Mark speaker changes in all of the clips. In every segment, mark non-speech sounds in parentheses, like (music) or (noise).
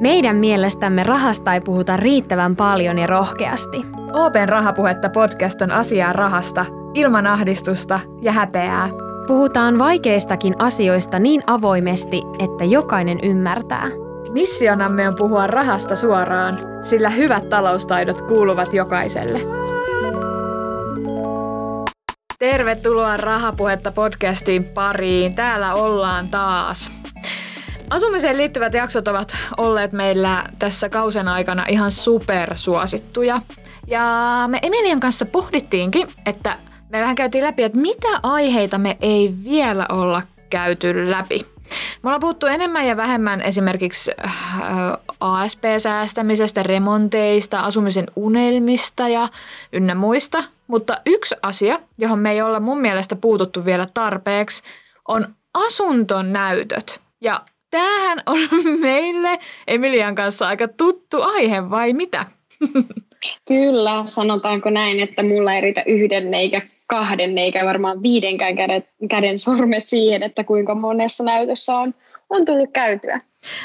Speaker 1: Meidän mielestämme rahasta ei puhuta riittävän paljon ja rohkeasti.
Speaker 2: Open Rahapuhetta podcast on asiaa rahasta, ilman ahdistusta ja häpeää.
Speaker 1: Puhutaan vaikeistakin asioista niin avoimesti, että jokainen ymmärtää.
Speaker 2: Missionamme on puhua rahasta suoraan, sillä hyvät taloustaidot kuuluvat jokaiselle. Tervetuloa Rahapuhetta podcastiin pariin. Täällä ollaan taas. Asumiseen liittyvät jaksot ovat olleet meillä tässä kausen aikana ihan supersuosittuja. Ja me Emilian kanssa pohdittiinkin, että me vähän käytiin läpi, että mitä aiheita me ei vielä olla käyty läpi. Me ollaan puhuttu enemmän ja vähemmän esimerkiksi äh, ASP-säästämisestä, remonteista, asumisen unelmista ja ynnä muista. Mutta yksi asia, johon me ei olla mun mielestä puututtu vielä tarpeeksi, on asuntonäytöt. Ja tämähän on (laughs) meille Emilian kanssa aika tuttu aihe, vai mitä? (laughs)
Speaker 3: Kyllä, sanotaanko näin, että mulla ei riitä yhden eikä kahden eikä varmaan viidenkään käden, käden sormet siihen, että kuinka monessa näytössä on, on tullut käytyä.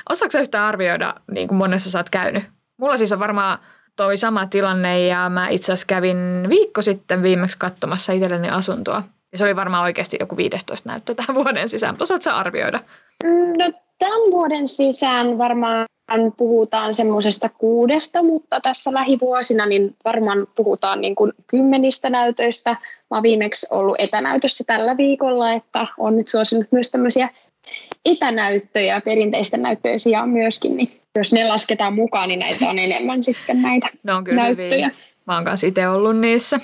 Speaker 2: Osaatko yhtään arvioida, niin kuin monessa sä oot käynyt? Mulla siis on varmaan toi sama tilanne ja mä itse asiassa kävin viikko sitten viimeksi katsomassa itselleni asuntoa. Ja se oli varmaan oikeasti joku 15 näyttö tähän vuoden sisään, mutta osaatko arvioida?
Speaker 3: No tämän vuoden sisään varmaan puhutaan semmoisesta kuudesta, mutta tässä lähivuosina niin varmaan puhutaan niin kuin kymmenistä näytöistä. Mä viimeksi ollut etänäytössä tällä viikolla, että on nyt suosinut myös tämmöisiä etänäyttöjä perinteisten näyttöjen sijaan myöskin, niin jos ne lasketaan mukaan, niin näitä on enemmän sitten näitä
Speaker 2: ne on kyllä
Speaker 3: näyttöjä.
Speaker 2: Hyvin. Mä oon kanssa itse ollut niissä.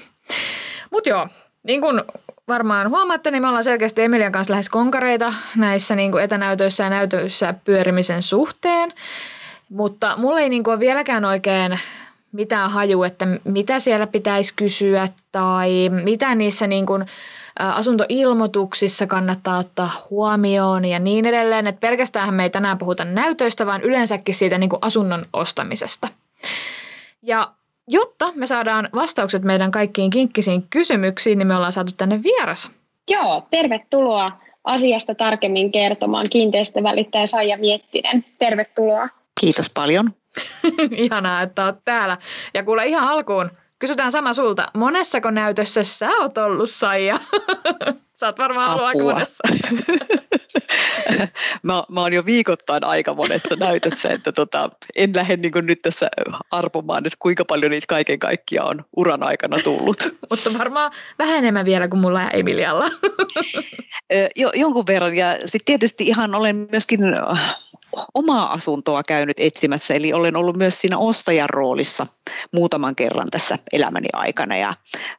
Speaker 2: Mutta joo, niin kuin varmaan huomaatte, niin me ollaan selkeästi Emilian kanssa lähes konkareita näissä niin kuin etänäytöissä ja näytöissä pyörimisen suhteen. Mutta mulla ei niin kuin ole vieläkään oikein mitään haju, että mitä siellä pitäisi kysyä tai mitä niissä niin kuin asuntoilmoituksissa kannattaa ottaa huomioon ja niin edelleen. Että pelkästään me ei tänään puhuta näytöistä, vaan yleensäkin siitä niin kuin asunnon ostamisesta. Ja jotta me saadaan vastaukset meidän kaikkiin kinkkisiin kysymyksiin, niin me ollaan saatu tänne vieras.
Speaker 3: Joo, tervetuloa asiasta tarkemmin kertomaan kiinteistövälittäjä Saija Miettinen. Tervetuloa.
Speaker 4: Kiitos paljon. (laughs)
Speaker 2: Ihanaa, että olet täällä. Ja kuule ihan alkuun, kysytään sama sulta. Monessako näytössä sä oot ollut, Saija? (laughs) Sä oot varmaan ollut aika monessa. (laughs)
Speaker 4: mä, mä oon jo viikoittain aika monesta näytössä, että tota, en lähde niin nyt tässä arpomaan, että kuinka paljon niitä kaiken kaikkiaan on uran aikana tullut. (laughs)
Speaker 2: Mutta varmaan vähän enemmän vielä kuin mulla ja Emilialla.
Speaker 4: jo, jonkun verran ja sitten tietysti ihan olen myöskin omaa asuntoa käynyt etsimässä, eli olen ollut myös siinä ostajan roolissa muutaman kerran tässä elämäni aikana ja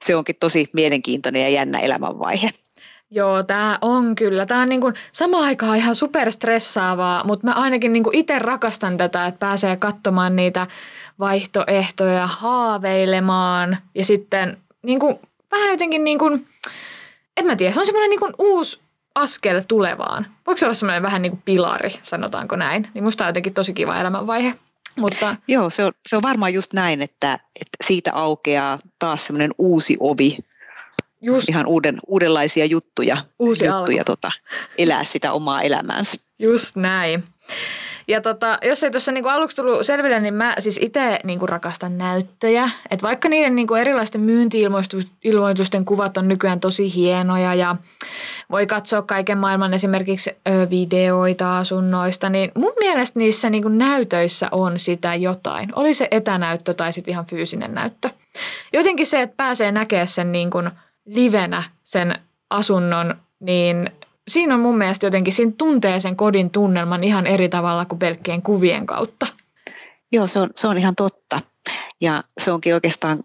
Speaker 4: se onkin tosi mielenkiintoinen ja jännä elämänvaihe.
Speaker 2: Joo, tämä on kyllä. Tämä on niin kuin samaan aikaan ihan superstressaavaa, mutta mä ainakin niin itse rakastan tätä, että pääsee katsomaan niitä vaihtoehtoja, haaveilemaan ja sitten niin kuin, vähän jotenkin niin kuin, en mä tiedä, se on semmoinen niin uusi askel tulevaan. Voiko se olla semmoinen vähän niin kuin pilari, sanotaanko näin? Niin musta on jotenkin tosi kiva elämänvaihe. Mutta...
Speaker 4: Joo, se on, se on varmaan just näin, että, että siitä aukeaa taas semmoinen uusi ovi Just. ihan uuden, uudenlaisia juttuja, Uusi juttuja tota, elää sitä omaa elämäänsä.
Speaker 2: Just näin. Ja tota, jos ei tuossa niinku aluksi tullut selville, niin mä siis itse niinku rakastan näyttöjä. Et vaikka niiden niinku erilaisten myynti-ilmoitusten kuvat on nykyään tosi hienoja ja voi katsoa kaiken maailman esimerkiksi videoita asunnoista, niin mun mielestä niissä niinku näytöissä on sitä jotain. Oli se etänäyttö tai sitten ihan fyysinen näyttö. Jotenkin se, että pääsee näkemään sen niinku livenä sen asunnon, niin siinä on mun mielestä jotenkin, siinä tuntee sen kodin tunnelman ihan eri tavalla kuin pelkkien kuvien kautta.
Speaker 4: Joo, se on, se on ihan totta. Ja se onkin oikeastaan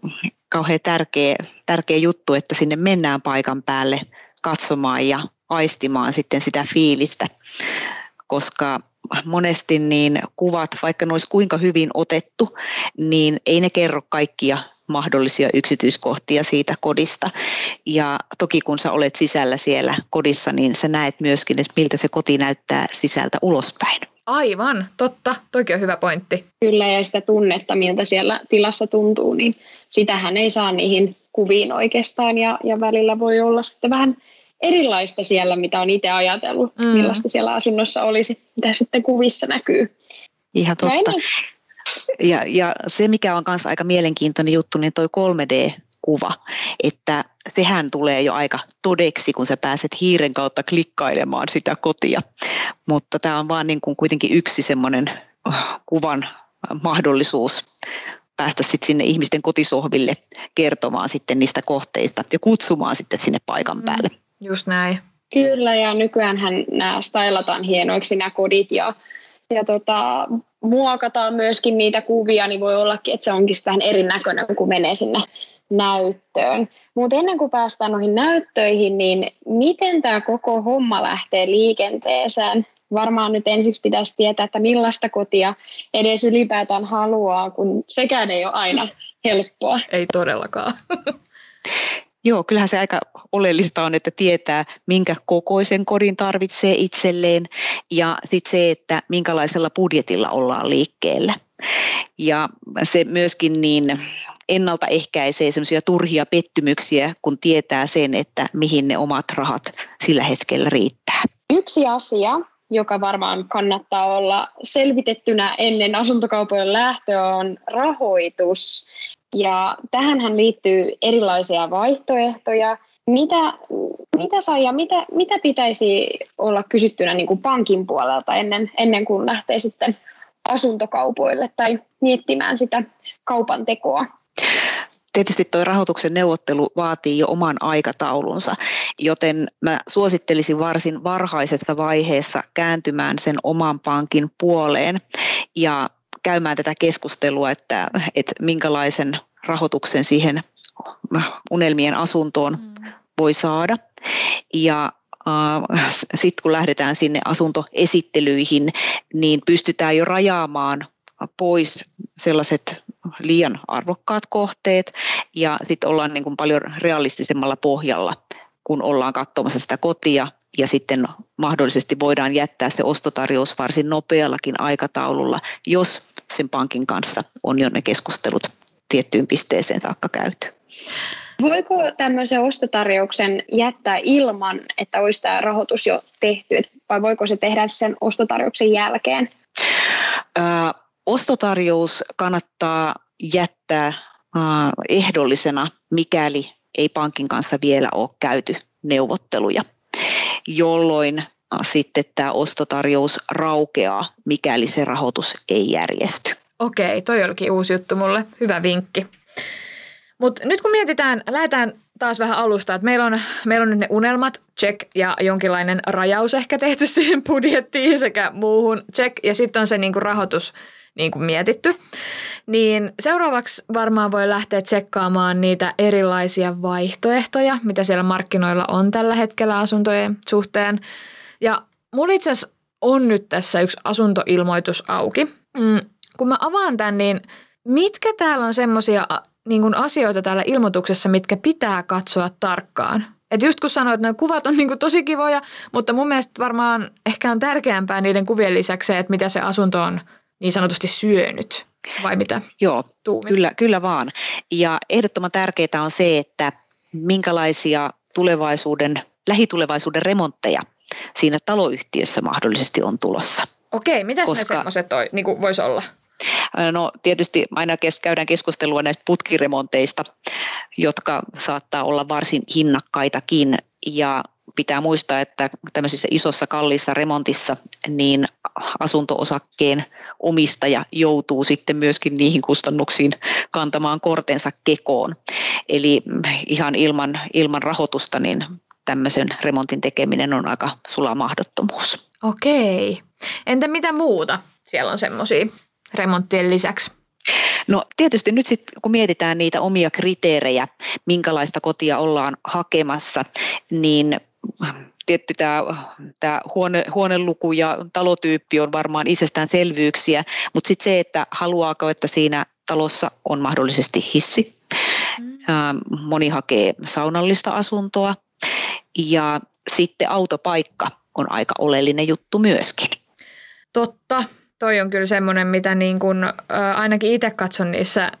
Speaker 4: kauhean tärkeä, tärkeä juttu, että sinne mennään paikan päälle katsomaan ja aistimaan sitten sitä fiilistä. Koska monesti niin kuvat, vaikka ne olisi kuinka hyvin otettu, niin ei ne kerro kaikkia mahdollisia yksityiskohtia siitä kodista. Ja toki kun sä olet sisällä siellä kodissa, niin sä näet myöskin, että miltä se koti näyttää sisältä ulospäin.
Speaker 2: Aivan, totta. Toki on hyvä pointti.
Speaker 3: Kyllä, ja sitä tunnetta, miltä siellä tilassa tuntuu, niin sitähän ei saa niihin kuviin oikeastaan, ja, ja välillä voi olla sitten vähän erilaista siellä, mitä on itse ajatellut, mm. millaista siellä asunnossa olisi, mitä sitten kuvissa näkyy.
Speaker 4: Ihan totta. Ja, ja se, mikä on myös aika mielenkiintoinen juttu, niin toi 3D-kuva, että sehän tulee jo aika todeksi, kun sä pääset hiiren kautta klikkailemaan sitä kotia. Mutta tämä on vaan niin kuin kuitenkin yksi semmoinen äh, kuvan mahdollisuus päästä sitten sinne ihmisten kotisohville kertomaan sitten niistä kohteista ja kutsumaan sitten sinne paikan mm, päälle.
Speaker 2: Mm, just näin.
Speaker 3: Kyllä, ja nykyään nämä stylataan hienoiksi nämä kodit ja, ja tota, muokataan myöskin niitä kuvia, niin voi ollakin, että se onkin vähän erinäköinen, kun menee sinne näyttöön. Mutta ennen kuin päästään noihin näyttöihin, niin miten tämä koko homma lähtee liikenteeseen? Varmaan nyt ensiksi pitäisi tietää, että millaista kotia edes ylipäätään haluaa, kun sekään ei ole aina helppoa.
Speaker 2: Ei todellakaan. (laughs)
Speaker 4: Joo, kyllähän se aika oleellista on, että tietää, minkä kokoisen kodin tarvitsee itselleen ja sitten se, että minkälaisella budjetilla ollaan liikkeellä. Ja se myöskin niin ennaltaehkäisee semmoisia turhia pettymyksiä, kun tietää sen, että mihin ne omat rahat sillä hetkellä riittää.
Speaker 3: Yksi asia, joka varmaan kannattaa olla selvitettynä ennen asuntokaupojen lähtöä, on rahoitus. Ja tähän liittyy erilaisia vaihtoehtoja. Mitä, mitä saa ja mitä, mitä pitäisi olla kysyttynä niin kuin pankin puolelta ennen, ennen kuin lähtee sitten asuntokaupoille tai miettimään sitä kaupan tekoa?
Speaker 4: Tietysti tuo rahoituksen neuvottelu vaatii jo oman aikataulunsa, joten mä suosittelisin varsin varhaisessa vaiheessa kääntymään sen oman pankin puoleen ja käymään tätä keskustelua, että, että minkälaisen rahoituksen siihen unelmien asuntoon mm. voi saada. Ja äh, sitten kun lähdetään sinne asuntoesittelyihin, niin pystytään jo rajaamaan pois sellaiset liian arvokkaat kohteet ja sitten ollaan niin kuin paljon realistisemmalla pohjalla, kun ollaan katsomassa sitä kotia ja sitten mahdollisesti voidaan jättää se ostotarjous varsin nopeallakin aikataululla, jos sen pankin kanssa on jo ne keskustelut tiettyyn pisteeseen saakka käyty.
Speaker 3: Voiko tämmöisen ostotarjouksen jättää ilman, että olisi tämä rahoitus jo tehty, vai voiko se tehdä sen ostotarjouksen jälkeen?
Speaker 4: Ö, ostotarjous kannattaa jättää ö, ehdollisena, mikäli ei pankin kanssa vielä ole käyty neuvotteluja, jolloin sitten tämä ostotarjous raukeaa, mikäli se rahoitus ei järjesty.
Speaker 2: Okei, toi olikin uusi juttu mulle. Hyvä vinkki. Mutta nyt kun mietitään, lähdetään taas vähän alusta, että meillä on, meillä on nyt ne unelmat, check, ja jonkinlainen rajaus ehkä tehty (laughs) siihen budjettiin sekä muuhun, check, ja sitten on se niinku rahoitus niinku mietitty. Niin seuraavaksi varmaan voi lähteä tsekkaamaan niitä erilaisia vaihtoehtoja, mitä siellä markkinoilla on tällä hetkellä asuntojen suhteen. Ja mulla itse on nyt tässä yksi asuntoilmoitus auki. Mm, kun mä avaan tämän, niin mitkä täällä on semmoisia niin asioita täällä ilmoituksessa, mitkä pitää katsoa tarkkaan? Et just kun sanoit, että nuo kuvat on niin tosi kivoja, mutta mun mielestä varmaan ehkä on tärkeämpää niiden kuvien lisäksi että mitä se asunto on niin sanotusti syönyt. Vai mitä?
Speaker 4: Joo, kyllä, kyllä vaan. Ja ehdottoman tärkeää on se, että minkälaisia tulevaisuuden, lähitulevaisuuden remontteja siinä taloyhtiössä mahdollisesti on tulossa.
Speaker 2: Okei, mitä ne semmoiset niin voisi olla?
Speaker 4: No tietysti aina käydään keskustelua näistä putkiremonteista, jotka saattaa olla varsin hinnakkaitakin ja pitää muistaa, että tämmöisessä isossa kalliissa remontissa niin asuntoosakkeen omistaja joutuu sitten myöskin niihin kustannuksiin kantamaan kortensa kekoon. Eli ihan ilman, ilman rahoitusta niin tämmöisen remontin tekeminen on aika sula mahdottomuus.
Speaker 2: Okei. Entä mitä muuta siellä on semmoisia remonttien lisäksi?
Speaker 4: No tietysti nyt sitten kun mietitään niitä omia kriteerejä, minkälaista kotia ollaan hakemassa, niin tietty tämä, tämä huone, huoneluku ja talotyyppi on varmaan itsestäänselvyyksiä, mutta sitten se, että haluaako, että siinä talossa on mahdollisesti hissi. Mm. Moni hakee saunallista asuntoa ja sitten autopaikka on aika oleellinen juttu myöskin.
Speaker 2: Totta. Toi on kyllä semmoinen, mitä niin kun, ainakin itse katson niissä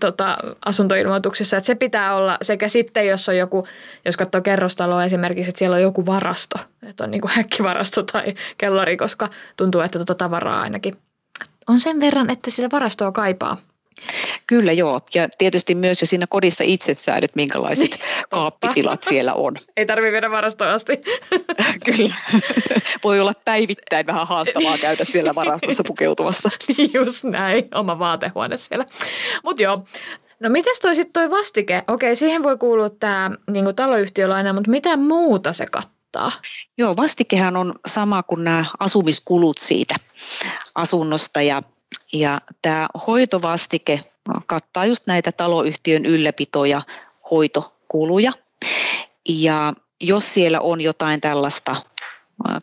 Speaker 2: tota, asuntoilmoituksissa, että se pitää olla sekä sitten, jos on joku, jos katsoo kerrostaloa esimerkiksi, että siellä on joku varasto, että on niin kuin häkkivarasto tai kellari, koska tuntuu, että tuota tavaraa ainakin on sen verran, että sillä varastoa kaipaa.
Speaker 4: Kyllä joo, ja tietysti myös jo siinä kodissa itse säädet, minkälaiset kaappitilat siellä on. (laughs)
Speaker 2: Ei tarvitse viedä varastoon asti. (laughs)
Speaker 4: Kyllä. Voi olla päivittäin vähän haastavaa käydä siellä varastossa pukeutumassa. (laughs)
Speaker 2: Just näin, oma vaatehuone siellä. Mutta joo, No miten toi sitten toi vastike? Okei, siihen voi kuulua tämä niinku taloyhtiölaina, mutta mitä muuta se kattaa?
Speaker 4: Joo, vastikehän on sama kuin nämä asumiskulut siitä asunnosta ja ja tämä hoitovastike kattaa just näitä taloyhtiön ylläpitoja, hoitokuluja. Ja jos siellä on jotain tällaista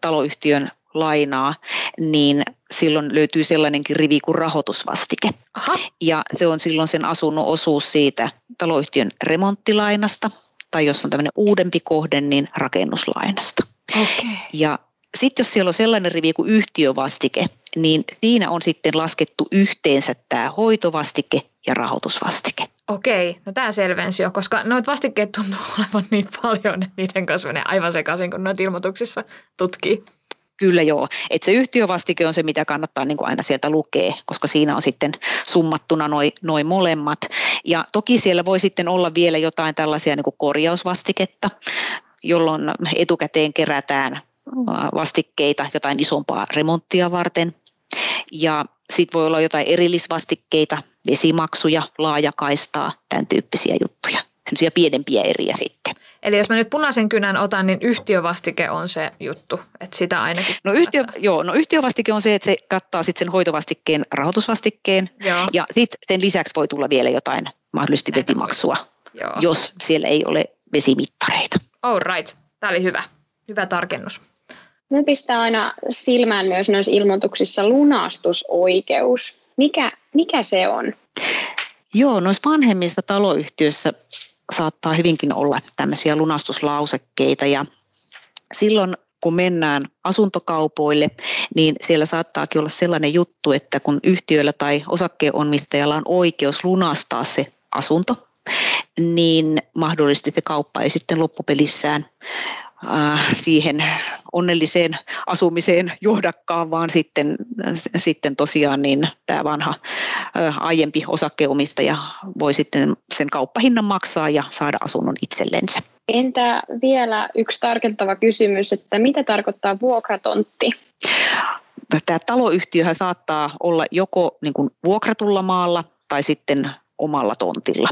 Speaker 4: taloyhtiön lainaa, niin silloin löytyy sellainenkin rivi kuin rahoitusvastike. Aha. Ja se on silloin sen asunnon osuus siitä taloyhtiön remonttilainasta, tai jos on tämmöinen uudempi kohde, niin rakennuslainasta.
Speaker 2: Okay.
Speaker 4: Ja sitten jos siellä on sellainen rivi kuin yhtiövastike, niin siinä on sitten laskettu yhteensä tämä hoitovastike ja rahoitusvastike.
Speaker 2: Okei, no tämä selvensi jo, koska noita vastikkeet tuntuu (laughs) olevan niin paljon, että niiden kanssa menee aivan sekaisin, kun noita ilmoituksissa tutkii.
Speaker 4: Kyllä joo. Et se yhtiövastike on se, mitä kannattaa niin kuin aina sieltä lukea, koska siinä on sitten summattuna noin noi molemmat. Ja toki siellä voi sitten olla vielä jotain tällaisia niin kuin korjausvastiketta, jolloin etukäteen kerätään vastikkeita jotain isompaa remonttia varten. Ja sitten voi olla jotain erillisvastikkeita, vesimaksuja, laajakaistaa, tämän tyyppisiä juttuja. Sellaisia pienempiä eriä sitten.
Speaker 2: Eli jos mä nyt punaisen kynän otan, niin yhtiövastike on se juttu, että sitä ainakin
Speaker 4: no, yhtiö, joo, no yhtiövastike on se, että se kattaa sitten sen hoitovastikkeen rahoitusvastikkeen joo. ja sitten sen lisäksi voi tulla vielä jotain mahdollisesti vetimaksua, jos siellä ei ole vesimittareita.
Speaker 2: All right, tämä oli hyvä. Hyvä tarkennus.
Speaker 3: Mun pistää aina silmään myös noissa ilmoituksissa lunastusoikeus. Mikä, mikä se on?
Speaker 4: Joo, noissa vanhemmissa taloyhtiöissä saattaa hyvinkin olla tämmöisiä lunastuslausekkeita ja silloin kun mennään asuntokaupoille, niin siellä saattaakin olla sellainen juttu, että kun yhtiöllä tai osakkeenomistajalla on oikeus lunastaa se asunto, niin mahdollisesti se kauppa ei sitten loppupelissään Äh, siihen onnelliseen asumiseen johdakkaan, vaan sitten, sitten tosiaan niin tämä vanha äh, aiempi osakkeenomistaja voi sitten sen kauppahinnan maksaa ja saada asunnon itsellensä.
Speaker 3: Entä vielä yksi tarkentava kysymys, että mitä tarkoittaa vuokratontti?
Speaker 4: Tämä taloyhtiöhän saattaa olla joko niin kuin vuokratulla maalla tai sitten omalla tontilla.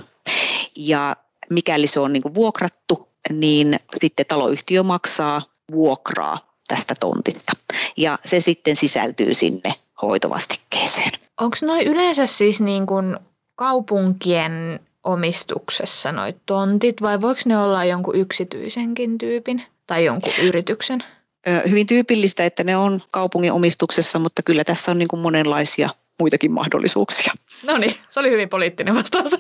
Speaker 4: Ja mikäli se on niin kuin vuokrattu, niin sitten taloyhtiö maksaa vuokraa tästä tontista. Ja se sitten sisältyy sinne hoitovastikkeeseen.
Speaker 2: Onko noin yleensä siis niin kuin kaupunkien omistuksessa noi tontit vai voiko ne olla jonkun yksityisenkin tyypin tai jonkun yrityksen?
Speaker 4: Hyvin tyypillistä, että ne on kaupungin omistuksessa, mutta kyllä tässä on niin kuin monenlaisia muitakin mahdollisuuksia.
Speaker 2: No niin, se oli hyvin poliittinen vastaus. (laughs)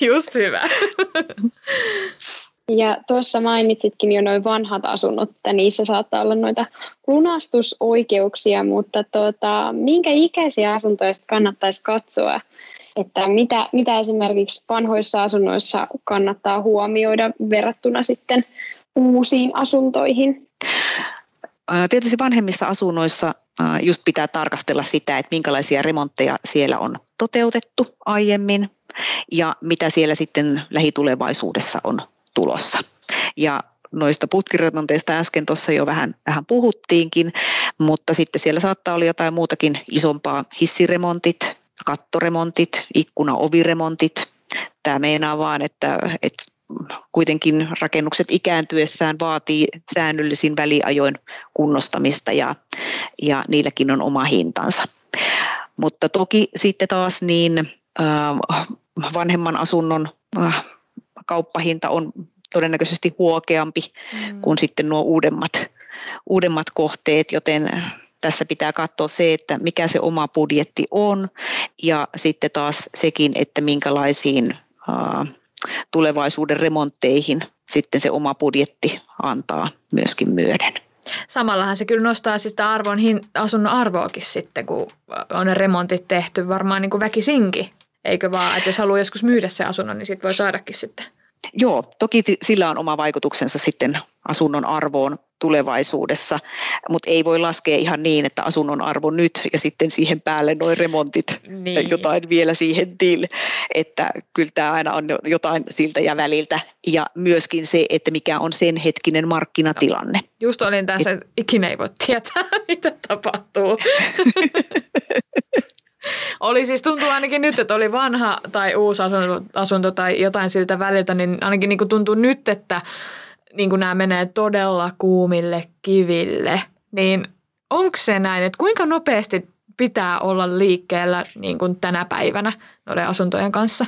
Speaker 2: Just hyvä.
Speaker 3: Ja tuossa mainitsitkin jo noin vanhat asunnot, että niissä saattaa olla noita lunastusoikeuksia, mutta tuota, minkä ikäisiä asuntoja kannattaisi katsoa, että mitä, mitä esimerkiksi vanhoissa asunnoissa kannattaa huomioida verrattuna sitten uusiin asuntoihin?
Speaker 4: Tietysti vanhemmissa asunnoissa just pitää tarkastella sitä, että minkälaisia remontteja siellä on toteutettu aiemmin ja mitä siellä sitten lähitulevaisuudessa on tulossa. Ja noista putkiremonteista äsken tuossa jo vähän, vähän puhuttiinkin, mutta sitten siellä saattaa olla jotain muutakin isompaa hissiremontit, kattoremontit, ikkuna-oviremontit. Tämä meinaa vaan, että, että kuitenkin rakennukset ikääntyessään vaatii säännöllisin väliajoin kunnostamista ja, ja niilläkin on oma hintansa. Mutta toki sitten taas niin vanhemman asunnon kauppahinta on todennäköisesti huokeampi mm. kuin sitten nuo uudemmat, uudemmat kohteet, joten tässä pitää katsoa se, että mikä se oma budjetti on ja sitten taas sekin, että minkälaisiin äh, tulevaisuuden remontteihin sitten se oma budjetti antaa myöskin myöden.
Speaker 2: Samallahan se kyllä nostaa sitä arvon, asunnon arvoakin sitten, kun on ne remontit tehty varmaan niin kuin väkisinkin. Eikö vaan, että jos haluaa joskus myydä se asunnon, niin sitten voi saadakin sitten
Speaker 4: Joo, toki sillä on oma vaikutuksensa sitten asunnon arvoon tulevaisuudessa, mutta ei voi laskea ihan niin, että asunnon arvo nyt ja sitten siihen päälle noin remontit niin. ja jotain vielä siihen til, että kyllä tämä aina on jotain siltä ja väliltä ja myöskin se, että mikä on sen hetkinen markkinatilanne.
Speaker 2: Just olin tässä, että ikinä ei voi tietää, (laughs) mitä tapahtuu. (laughs) Oli siis, tuntuu ainakin nyt, että oli vanha tai uusi asunto, asunto tai jotain siltä väliltä, niin ainakin niin kuin tuntuu nyt, että niin kuin nämä menee todella kuumille kiville. Niin onko se näin, että kuinka nopeasti pitää olla liikkeellä niin kuin tänä päivänä noiden asuntojen kanssa?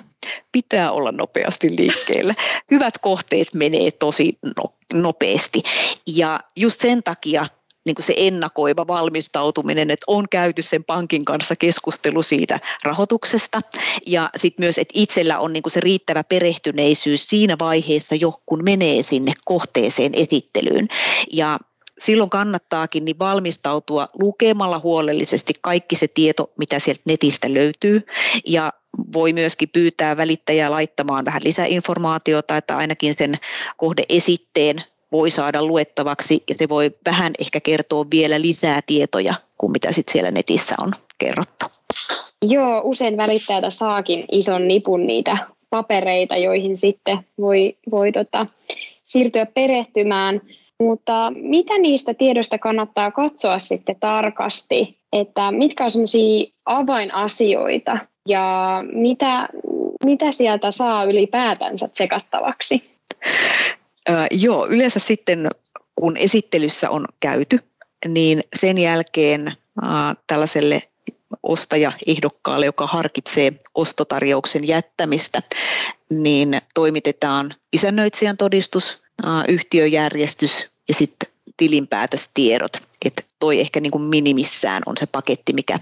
Speaker 4: Pitää olla nopeasti liikkeellä. Hyvät kohteet menee tosi no, nopeasti ja just sen takia niin kuin se ennakoiva valmistautuminen, että on käyty sen pankin kanssa keskustelu siitä rahoituksesta ja sitten myös, että itsellä on niin kuin se riittävä perehtyneisyys siinä vaiheessa jo, kun menee sinne kohteeseen esittelyyn. Ja silloin kannattaakin niin valmistautua lukemalla huolellisesti kaikki se tieto, mitä sieltä netistä löytyy ja voi myöskin pyytää välittäjää laittamaan vähän lisäinformaatiota, että ainakin sen kohdeesitteen voi saada luettavaksi ja se voi vähän ehkä kertoa vielä lisää tietoja kuin mitä sitten siellä netissä on kerrottu.
Speaker 3: Joo, usein välittäjältä saakin ison nipun niitä papereita, joihin sitten voi, voi tota, siirtyä perehtymään. Mutta mitä niistä tiedosta kannattaa katsoa sitten tarkasti, että mitkä on sellaisia avainasioita ja mitä, mitä sieltä saa ylipäätänsä tsekattavaksi?
Speaker 4: Äh, joo, yleensä sitten kun esittelyssä on käyty, niin sen jälkeen äh, tällaiselle ostajaehdokkaalle, joka harkitsee ostotarjouksen jättämistä, niin toimitetaan isännöitsijän todistus, äh, yhtiöjärjestys ja sitten tilinpäätöstiedot. Että toi ehkä niin kuin minimissään on se paketti, mikä,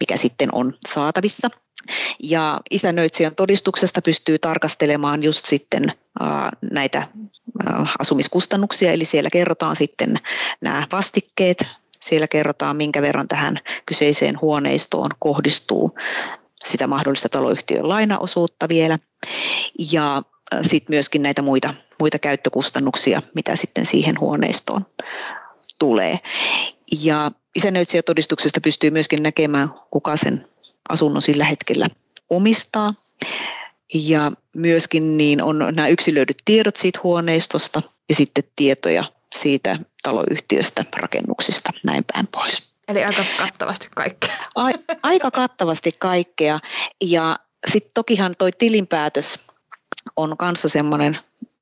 Speaker 4: mikä sitten on saatavissa. Ja isännöitsijän todistuksesta pystyy tarkastelemaan just sitten näitä asumiskustannuksia, eli siellä kerrotaan sitten nämä vastikkeet, siellä kerrotaan minkä verran tähän kyseiseen huoneistoon kohdistuu sitä mahdollista taloyhtiön lainaosuutta vielä. Ja sitten myöskin näitä muita, muita käyttökustannuksia, mitä sitten siihen huoneistoon tulee. Ja isännöitsijätodistuksesta pystyy myöskin näkemään, kuka sen asunnon sillä hetkellä omistaa. Ja myöskin niin on nämä yksilöidyt tiedot siitä huoneistosta ja sitten tietoja siitä taloyhtiöstä, rakennuksista, näin päin pois.
Speaker 2: Eli aika kattavasti kaikkea.
Speaker 4: Aika kattavasti kaikkea. Ja sitten tokihan toi tilinpäätös on kanssa semmoinen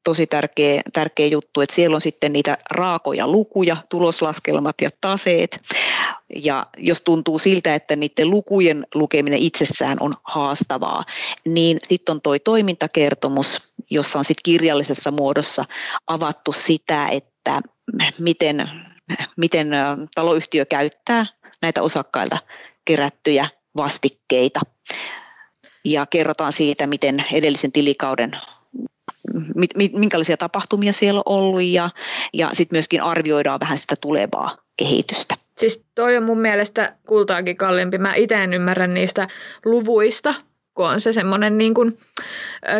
Speaker 4: tosi tärkeä, tärkeä juttu, että siellä on sitten niitä raakoja lukuja, tuloslaskelmat ja taseet. Ja jos tuntuu siltä, että niiden lukujen lukeminen itsessään on haastavaa, niin sitten on toi toimintakertomus, jossa on sitten kirjallisessa muodossa avattu sitä, että miten, miten taloyhtiö käyttää näitä osakkailta kerättyjä vastikkeita. Ja kerrotaan siitä, miten edellisen tilikauden minkälaisia tapahtumia siellä on ollut ja, ja sitten myöskin arvioidaan vähän sitä tulevaa kehitystä.
Speaker 2: Siis toi on mun mielestä kultaakin kalliimpi. Mä itse en ymmärrä niistä luvuista, kun on se semmoinen niin kuin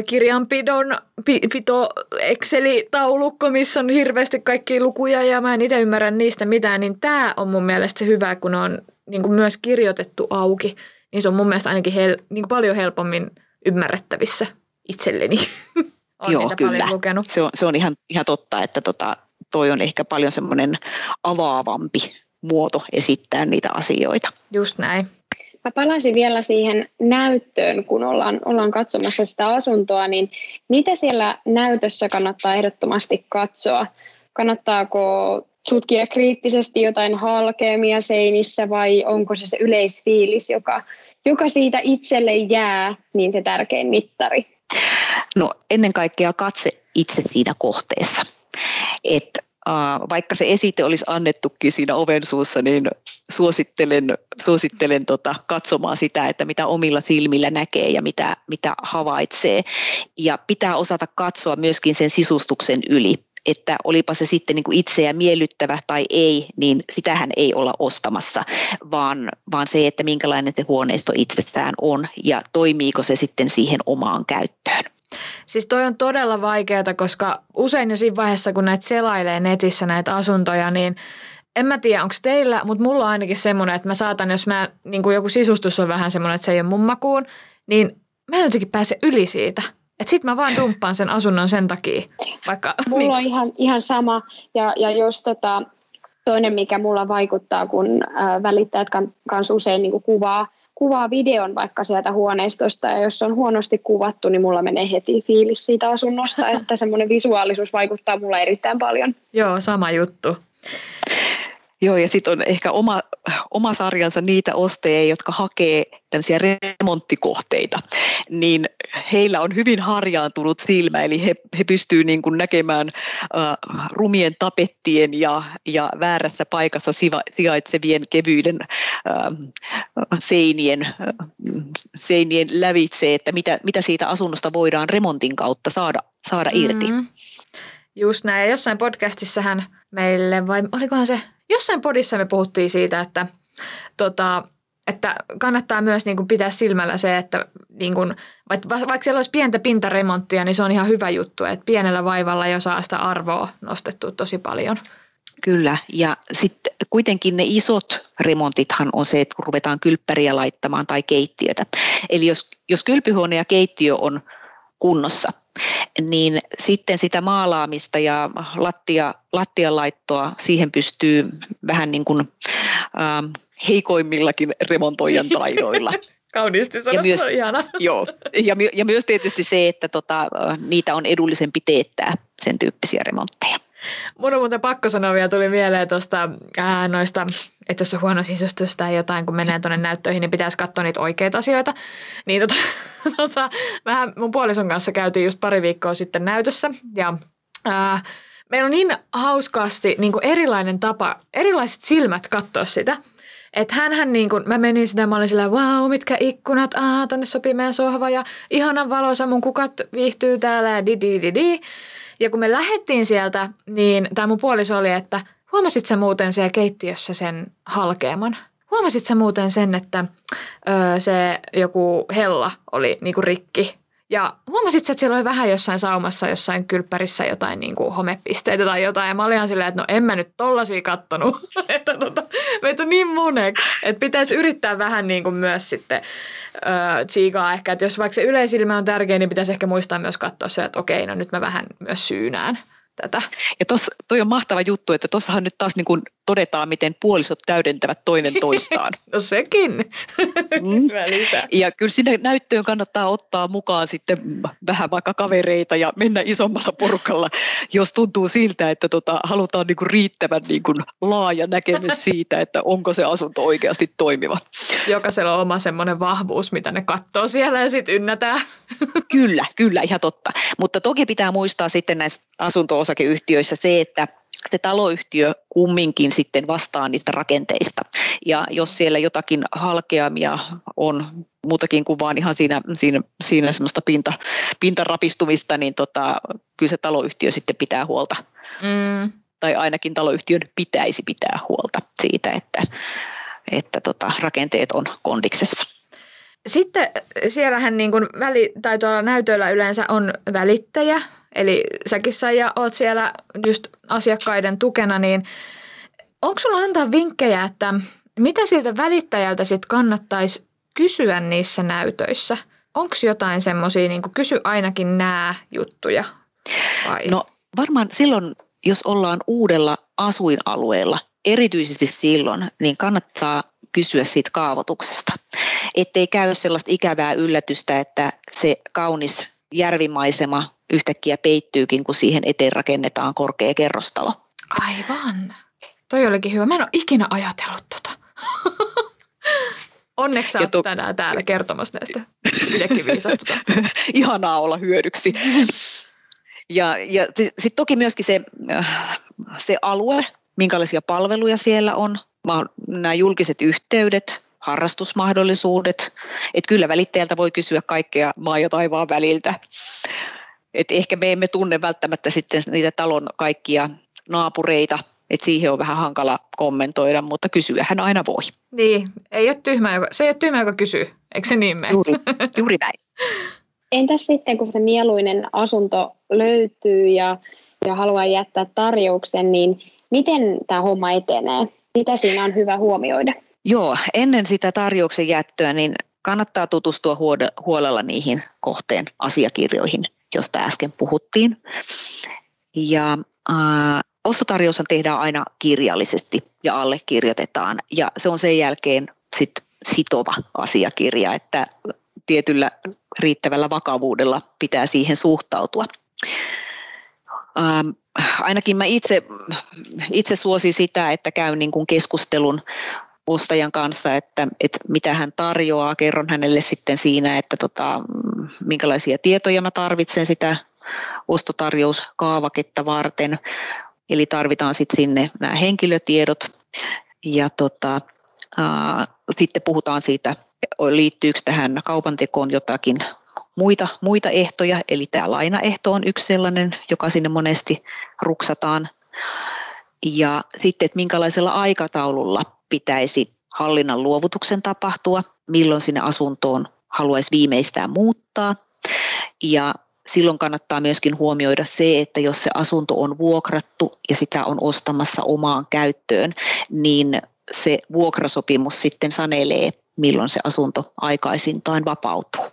Speaker 2: kirjanpidon pito Excel-taulukko, missä on hirveästi kaikki lukuja ja mä en itse ymmärrä niistä mitään, niin tämä on mun mielestä se hyvä, kun on niin kuin myös kirjoitettu auki, niin se on mun mielestä ainakin hel- niin kuin paljon helpommin ymmärrettävissä itselleni. (laughs)
Speaker 4: on Joo, kyllä. lukenut. Se on, se on ihan, ihan totta, että tota, toi on ehkä paljon semmoinen avaavampi muoto esittää niitä asioita.
Speaker 2: Just näin.
Speaker 3: Mä palaisin vielä siihen näyttöön, kun ollaan, ollaan katsomassa sitä asuntoa, niin mitä siellä näytössä kannattaa ehdottomasti katsoa? Kannattaako tutkia kriittisesti jotain halkeamia seinissä vai onko se se yleisfiilis, joka, joka siitä itselle jää, niin se tärkein mittari?
Speaker 4: No ennen kaikkea katse itse siinä kohteessa. Et, äh, vaikka se esite olisi annettukin siinä oven suussa, niin suosittelen, suosittelen tota, katsomaan sitä, että mitä omilla silmillä näkee ja mitä, mitä havaitsee. Ja pitää osata katsoa myöskin sen sisustuksen yli että olipa se sitten niin kuin itseä miellyttävä tai ei, niin sitähän ei olla ostamassa, vaan, vaan se, että minkälainen se huoneisto itsessään on ja toimiiko se sitten siihen omaan käyttöön.
Speaker 2: Siis toi on todella vaikeaa, koska usein jo siinä vaiheessa, kun näitä selailee netissä näitä asuntoja, niin en mä tiedä, onko teillä, mutta mulla on ainakin semmoinen, että mä saatan, jos mä, niin kuin joku sisustus on vähän semmoinen, että se ei ole mun makuun, niin mä en jotenkin pääse yli siitä. Että sit mä vaan dumppaan sen asunnon sen takia. Vaikka,
Speaker 3: Mulla
Speaker 2: niin.
Speaker 3: on ihan, ihan sama. Ja, ja jos tota, toinen, mikä mulla vaikuttaa, kun ää, välittäjät kan, kans usein niin kuvaa, kuvaa videon vaikka sieltä huoneistosta, ja jos se on huonosti kuvattu, niin mulla menee heti fiilis siitä asunnosta, että semmoinen visuaalisuus vaikuttaa mulla erittäin paljon.
Speaker 2: Joo, sama juttu.
Speaker 4: Joo, ja sitten on ehkä oma, oma sarjansa niitä ostajia, jotka hakee tämmöisiä remonttikohteita, niin heillä on hyvin harjaantunut silmä, eli he, he pystyvät niin näkemään äh, rumien tapettien ja, ja väärässä paikassa siva, sijaitsevien kevyiden äh, seinien, äh, seinien lävitse, että mitä, mitä siitä asunnosta voidaan remontin kautta saada, saada irti.
Speaker 2: Mm, just näin. Jossain podcastissahan meille, vai olikohan se, jossain podissa me puhuttiin siitä, että tota, että kannattaa myös niin kuin pitää silmällä se, että niin kuin, vaikka, siellä olisi pientä pintaremonttia, niin se on ihan hyvä juttu, että pienellä vaivalla jo saa sitä arvoa nostettua tosi paljon.
Speaker 4: Kyllä, ja sitten kuitenkin ne isot remontithan on se, että kun ruvetaan kylppäriä laittamaan tai keittiötä. Eli jos, jos kylpyhuone ja keittiö on kunnossa, niin sitten sitä maalaamista ja lattia, lattian laittoa, siihen pystyy vähän niin kuin ähm, heikoimmillakin remontoijan taidoilla. (laughs)
Speaker 2: Kauniisti sanottu,
Speaker 4: myös,
Speaker 2: ihana. (laughs)
Speaker 4: Joo, ja, ja myös tietysti se, että tota, niitä on edullisempi teettää sen tyyppisiä remontteja.
Speaker 2: Mun on muuten pakko sanoa vielä, tuli mieleen tuosta noista, että jos on huono sisustus tai jotain, kun menee tuonne näyttöihin, niin pitäisi katsoa niitä oikeita asioita. Niin tota, (laughs) tota, vähän mun puolison kanssa käytiin just pari viikkoa sitten näytössä ja ää, meillä on niin hauskaasti niin kuin erilainen tapa, erilaiset silmät katsoa sitä. Että hänhän niin kuin, mä menin sitä, mä olin sillä, wow, mitkä ikkunat, aa, tonne sopii meidän sohva ja ihanan valoisa, mun kukat viihtyy täällä ja di, di, di, di. Ja kun me lähdettiin sieltä, niin tämä mun puoliso oli, että huomasit sä muuten siellä keittiössä sen halkeaman? Huomasit sä muuten sen, että ö, se joku hella oli niinku rikki? Ja huomasit että siellä oli vähän jossain saumassa, jossain kylppärissä jotain niinku homepisteitä tai jotain. Ja mä olin silleen, että no en mä nyt tollasia kattonut. (laughs) että tota, meitä on niin moneksi, että pitäisi yrittää vähän niinku myös sitten ö, tsiikaa ehkä. Että jos vaikka se yleisilmä on tärkeä, niin pitäisi ehkä muistaa myös katsoa se, että okei, no nyt mä vähän myös syynään tätä.
Speaker 4: Ja tos, toi on mahtava juttu, että tuossahan nyt taas niin kuin todetaan, miten puolisot täydentävät toinen (laughs) toistaan.
Speaker 2: no sekin.
Speaker 4: Mm. ja kyllä sinne näyttöön kannattaa ottaa mukaan sitten vähän vaikka kavereita ja mennä isommalla porukalla, jos tuntuu siltä, että tota, halutaan niin kuin riittävän niin kuin laaja näkemys (laughs) siitä, että onko se asunto oikeasti toimiva.
Speaker 2: Jokaisella on oma semmoinen vahvuus, mitä ne katsoo siellä ja sitten ynnätään.
Speaker 4: kyllä, kyllä, ihan totta. Mutta toki pitää muistaa sitten näissä asunto-osakeyhtiöissä se, että se taloyhtiö kumminkin sitten vastaa niistä rakenteista. Ja jos siellä jotakin halkeamia on muutakin kuin vaan ihan siinä, siinä, siinä semmoista pinta, pintarapistumista, niin tota, kyllä se taloyhtiö sitten pitää huolta. Mm. Tai ainakin taloyhtiön pitäisi pitää huolta siitä, että, että tota, rakenteet on kondiksessa.
Speaker 2: Sitten siellähän niin kuin väli, tai tuolla näytöillä yleensä on välittäjä, eli säkin ja oot siellä just asiakkaiden tukena, niin onko sulla antaa vinkkejä, että mitä siltä välittäjältä sitten kannattaisi kysyä niissä näytöissä? Onko jotain semmoisia, niin kysy ainakin nämä juttuja? Vai?
Speaker 4: No varmaan silloin, jos ollaan uudella asuinalueella, erityisesti silloin, niin kannattaa kysyä siitä kaavoituksesta. Ettei käy sellaista ikävää yllätystä, että se kaunis järvimaisema yhtäkkiä peittyykin, kun siihen eteen rakennetaan korkea kerrostalo.
Speaker 2: Aivan. Toi olikin hyvä. Mä en ole ikinä ajatellut tota. (laughs) Onneksi sä to... tänään täällä kertomassa näistä itsekin viisastuta. (laughs)
Speaker 4: Ihanaa olla hyödyksi. Ja, ja sitten toki myöskin se, äh, se alue, minkälaisia palveluja siellä on, nämä julkiset yhteydet, harrastusmahdollisuudet. Että kyllä välittäjältä voi kysyä kaikkea maa ja taivaan väliltä. Et ehkä me emme tunne välttämättä sitten niitä talon kaikkia naapureita, että siihen on vähän hankala kommentoida, mutta kysyä hän aina voi.
Speaker 2: Niin, ei ole tyhmä, joka, se ei ole tyhmä, joka kysyy. Eikö se niin mene?
Speaker 4: Juuri, (laughs) juuri näin.
Speaker 3: Entäs sitten, kun se mieluinen asunto löytyy ja, ja haluaa jättää tarjouksen, niin miten tämä homma etenee? Mitä siinä on hyvä huomioida?
Speaker 4: Joo, ennen sitä tarjouksen jättöä niin kannattaa tutustua huolella niihin kohteen asiakirjoihin, josta äsken puhuttiin. Ja äh, ostotarjoushan tehdään aina kirjallisesti ja allekirjoitetaan ja se on sen jälkeen sit sitova asiakirja, että tietyllä riittävällä vakavuudella pitää siihen suhtautua. Ähm, ainakin mä itse, itse suosin sitä, että käyn niin kuin keskustelun ostajan kanssa, että, että mitä hän tarjoaa. Kerron hänelle sitten siinä, että tota, minkälaisia tietoja mä tarvitsen sitä ostotarjouskaavaketta varten. Eli tarvitaan sitten sinne nämä henkilötiedot ja tota, ää, sitten puhutaan siitä, liittyykö tähän kaupantekoon jotakin muita, muita ehtoja, eli tämä lainaehto on yksi sellainen, joka sinne monesti ruksataan. Ja sitten, että minkälaisella aikataululla pitäisi hallinnan luovutuksen tapahtua, milloin sinne asuntoon haluaisi viimeistään muuttaa. Ja silloin kannattaa myöskin huomioida se, että jos se asunto on vuokrattu ja sitä on ostamassa omaan käyttöön, niin se vuokrasopimus sitten sanelee, milloin se asunto aikaisintaan vapautuu.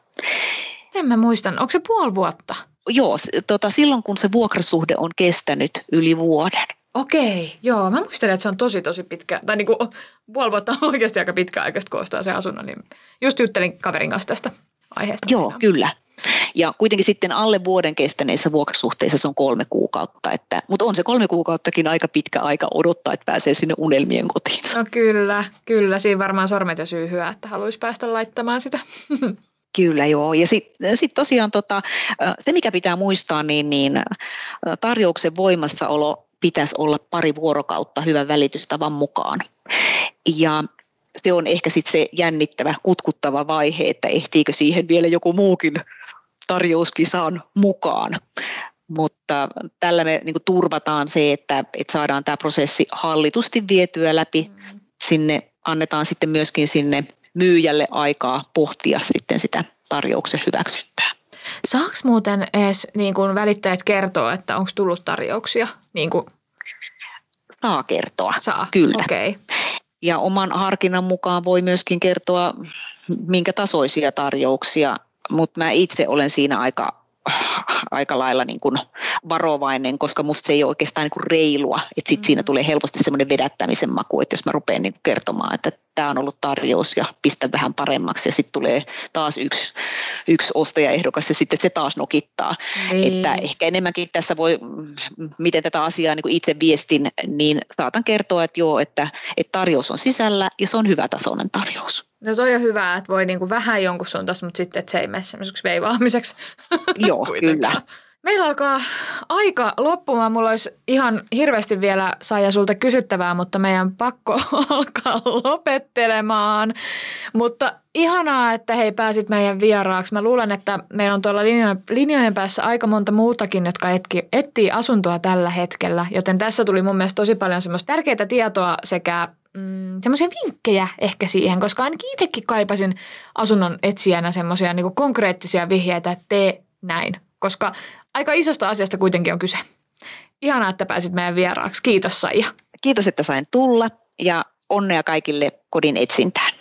Speaker 2: En mä muistan, onko se puoli vuotta?
Speaker 4: Joo, tota, silloin kun se vuokrasuhde on kestänyt yli vuoden.
Speaker 2: Okei, joo. Mä muistelen, että se on tosi tosi pitkä, tai niin kuin puoli vuotta on oikeasti aika pitkäaikaista, kun ostaa se asunnon, niin just juttelin kaverin kanssa tästä aiheesta.
Speaker 4: Joo, mennään. kyllä. Ja kuitenkin sitten alle vuoden kestäneissä vuokrasuhteissa se on kolme kuukautta, että, mutta on se kolme kuukauttakin aika pitkä aika odottaa, että pääsee sinne unelmien kotiin.
Speaker 2: No kyllä, kyllä. Siinä varmaan sormet jo syyhyä, että haluaisi päästä laittamaan sitä. (laughs)
Speaker 4: Kyllä joo. Ja sitten sit tosiaan tota, se, mikä pitää muistaa, niin, niin tarjouksen voimassaolo pitäisi olla pari vuorokautta hyvän välitystavan mukaan. Ja se on ehkä sitten se jännittävä, kutkuttava vaihe, että ehtiikö siihen vielä joku muukin tarjouskisaan mukaan. Mutta tällä me niin turvataan se, että, että saadaan tämä prosessi hallitusti vietyä läpi. Mm. Sinne annetaan sitten myöskin sinne myyjälle aikaa pohtia sitten sitä tarjouksen hyväksyntää.
Speaker 2: Saako muuten edes niin kuin välittäjät kertoa, että onko tullut tarjouksia? Niin kuin...
Speaker 4: Saa kertoa,
Speaker 2: Saa.
Speaker 4: kyllä.
Speaker 2: Okay.
Speaker 4: Ja oman harkinnan mukaan voi myöskin kertoa, minkä tasoisia tarjouksia, mutta mä itse olen siinä aika aika lailla niin kuin varovainen, koska musta se ei ole oikeastaan niin kuin reilua. Että sit mm. siinä tulee helposti semmoinen vedättämisen maku, että jos mä rupean niin kuin kertomaan, että tämä on ollut tarjous ja pistä vähän paremmaksi ja sitten tulee taas yksi, yksi ostajaehdokas ja sitten se taas nokittaa. Niin. Että ehkä enemmänkin tässä voi, miten tätä asiaa niin itse viestin, niin saatan kertoa, että joo, että, että tarjous on sisällä ja se on hyvä tasoinen tarjous.
Speaker 2: No toi on hyvä, että voi niinku vähän jonkun suuntaan, mutta sitten että se ei mene semmoiseksi veivaamiseksi.
Speaker 4: Joo, (laughs) kyllä.
Speaker 2: Meillä alkaa aika loppumaan. Mulla olisi ihan hirveästi vielä Saija sulta kysyttävää, mutta meidän pakko (laughs) alkaa lopettelemaan. Mutta ihanaa, että hei pääsit meidän vieraaksi. Mä luulen, että meillä on tuolla linjojen päässä aika monta muutakin, jotka etki, etsii asuntoa tällä hetkellä. Joten tässä tuli mun mielestä tosi paljon semmoista tärkeää tietoa sekä mm, semmoisia vinkkejä ehkä siihen, koska ainakin itsekin kaipasin asunnon etsijänä semmoisia niin konkreettisia vihjeitä, että tee näin. Koska aika isosta asiasta kuitenkin on kyse. Ihanaa, että pääsit meidän vieraaksi. Kiitos Saija.
Speaker 4: Kiitos, että sain tulla ja onnea kaikille kodin etsintään.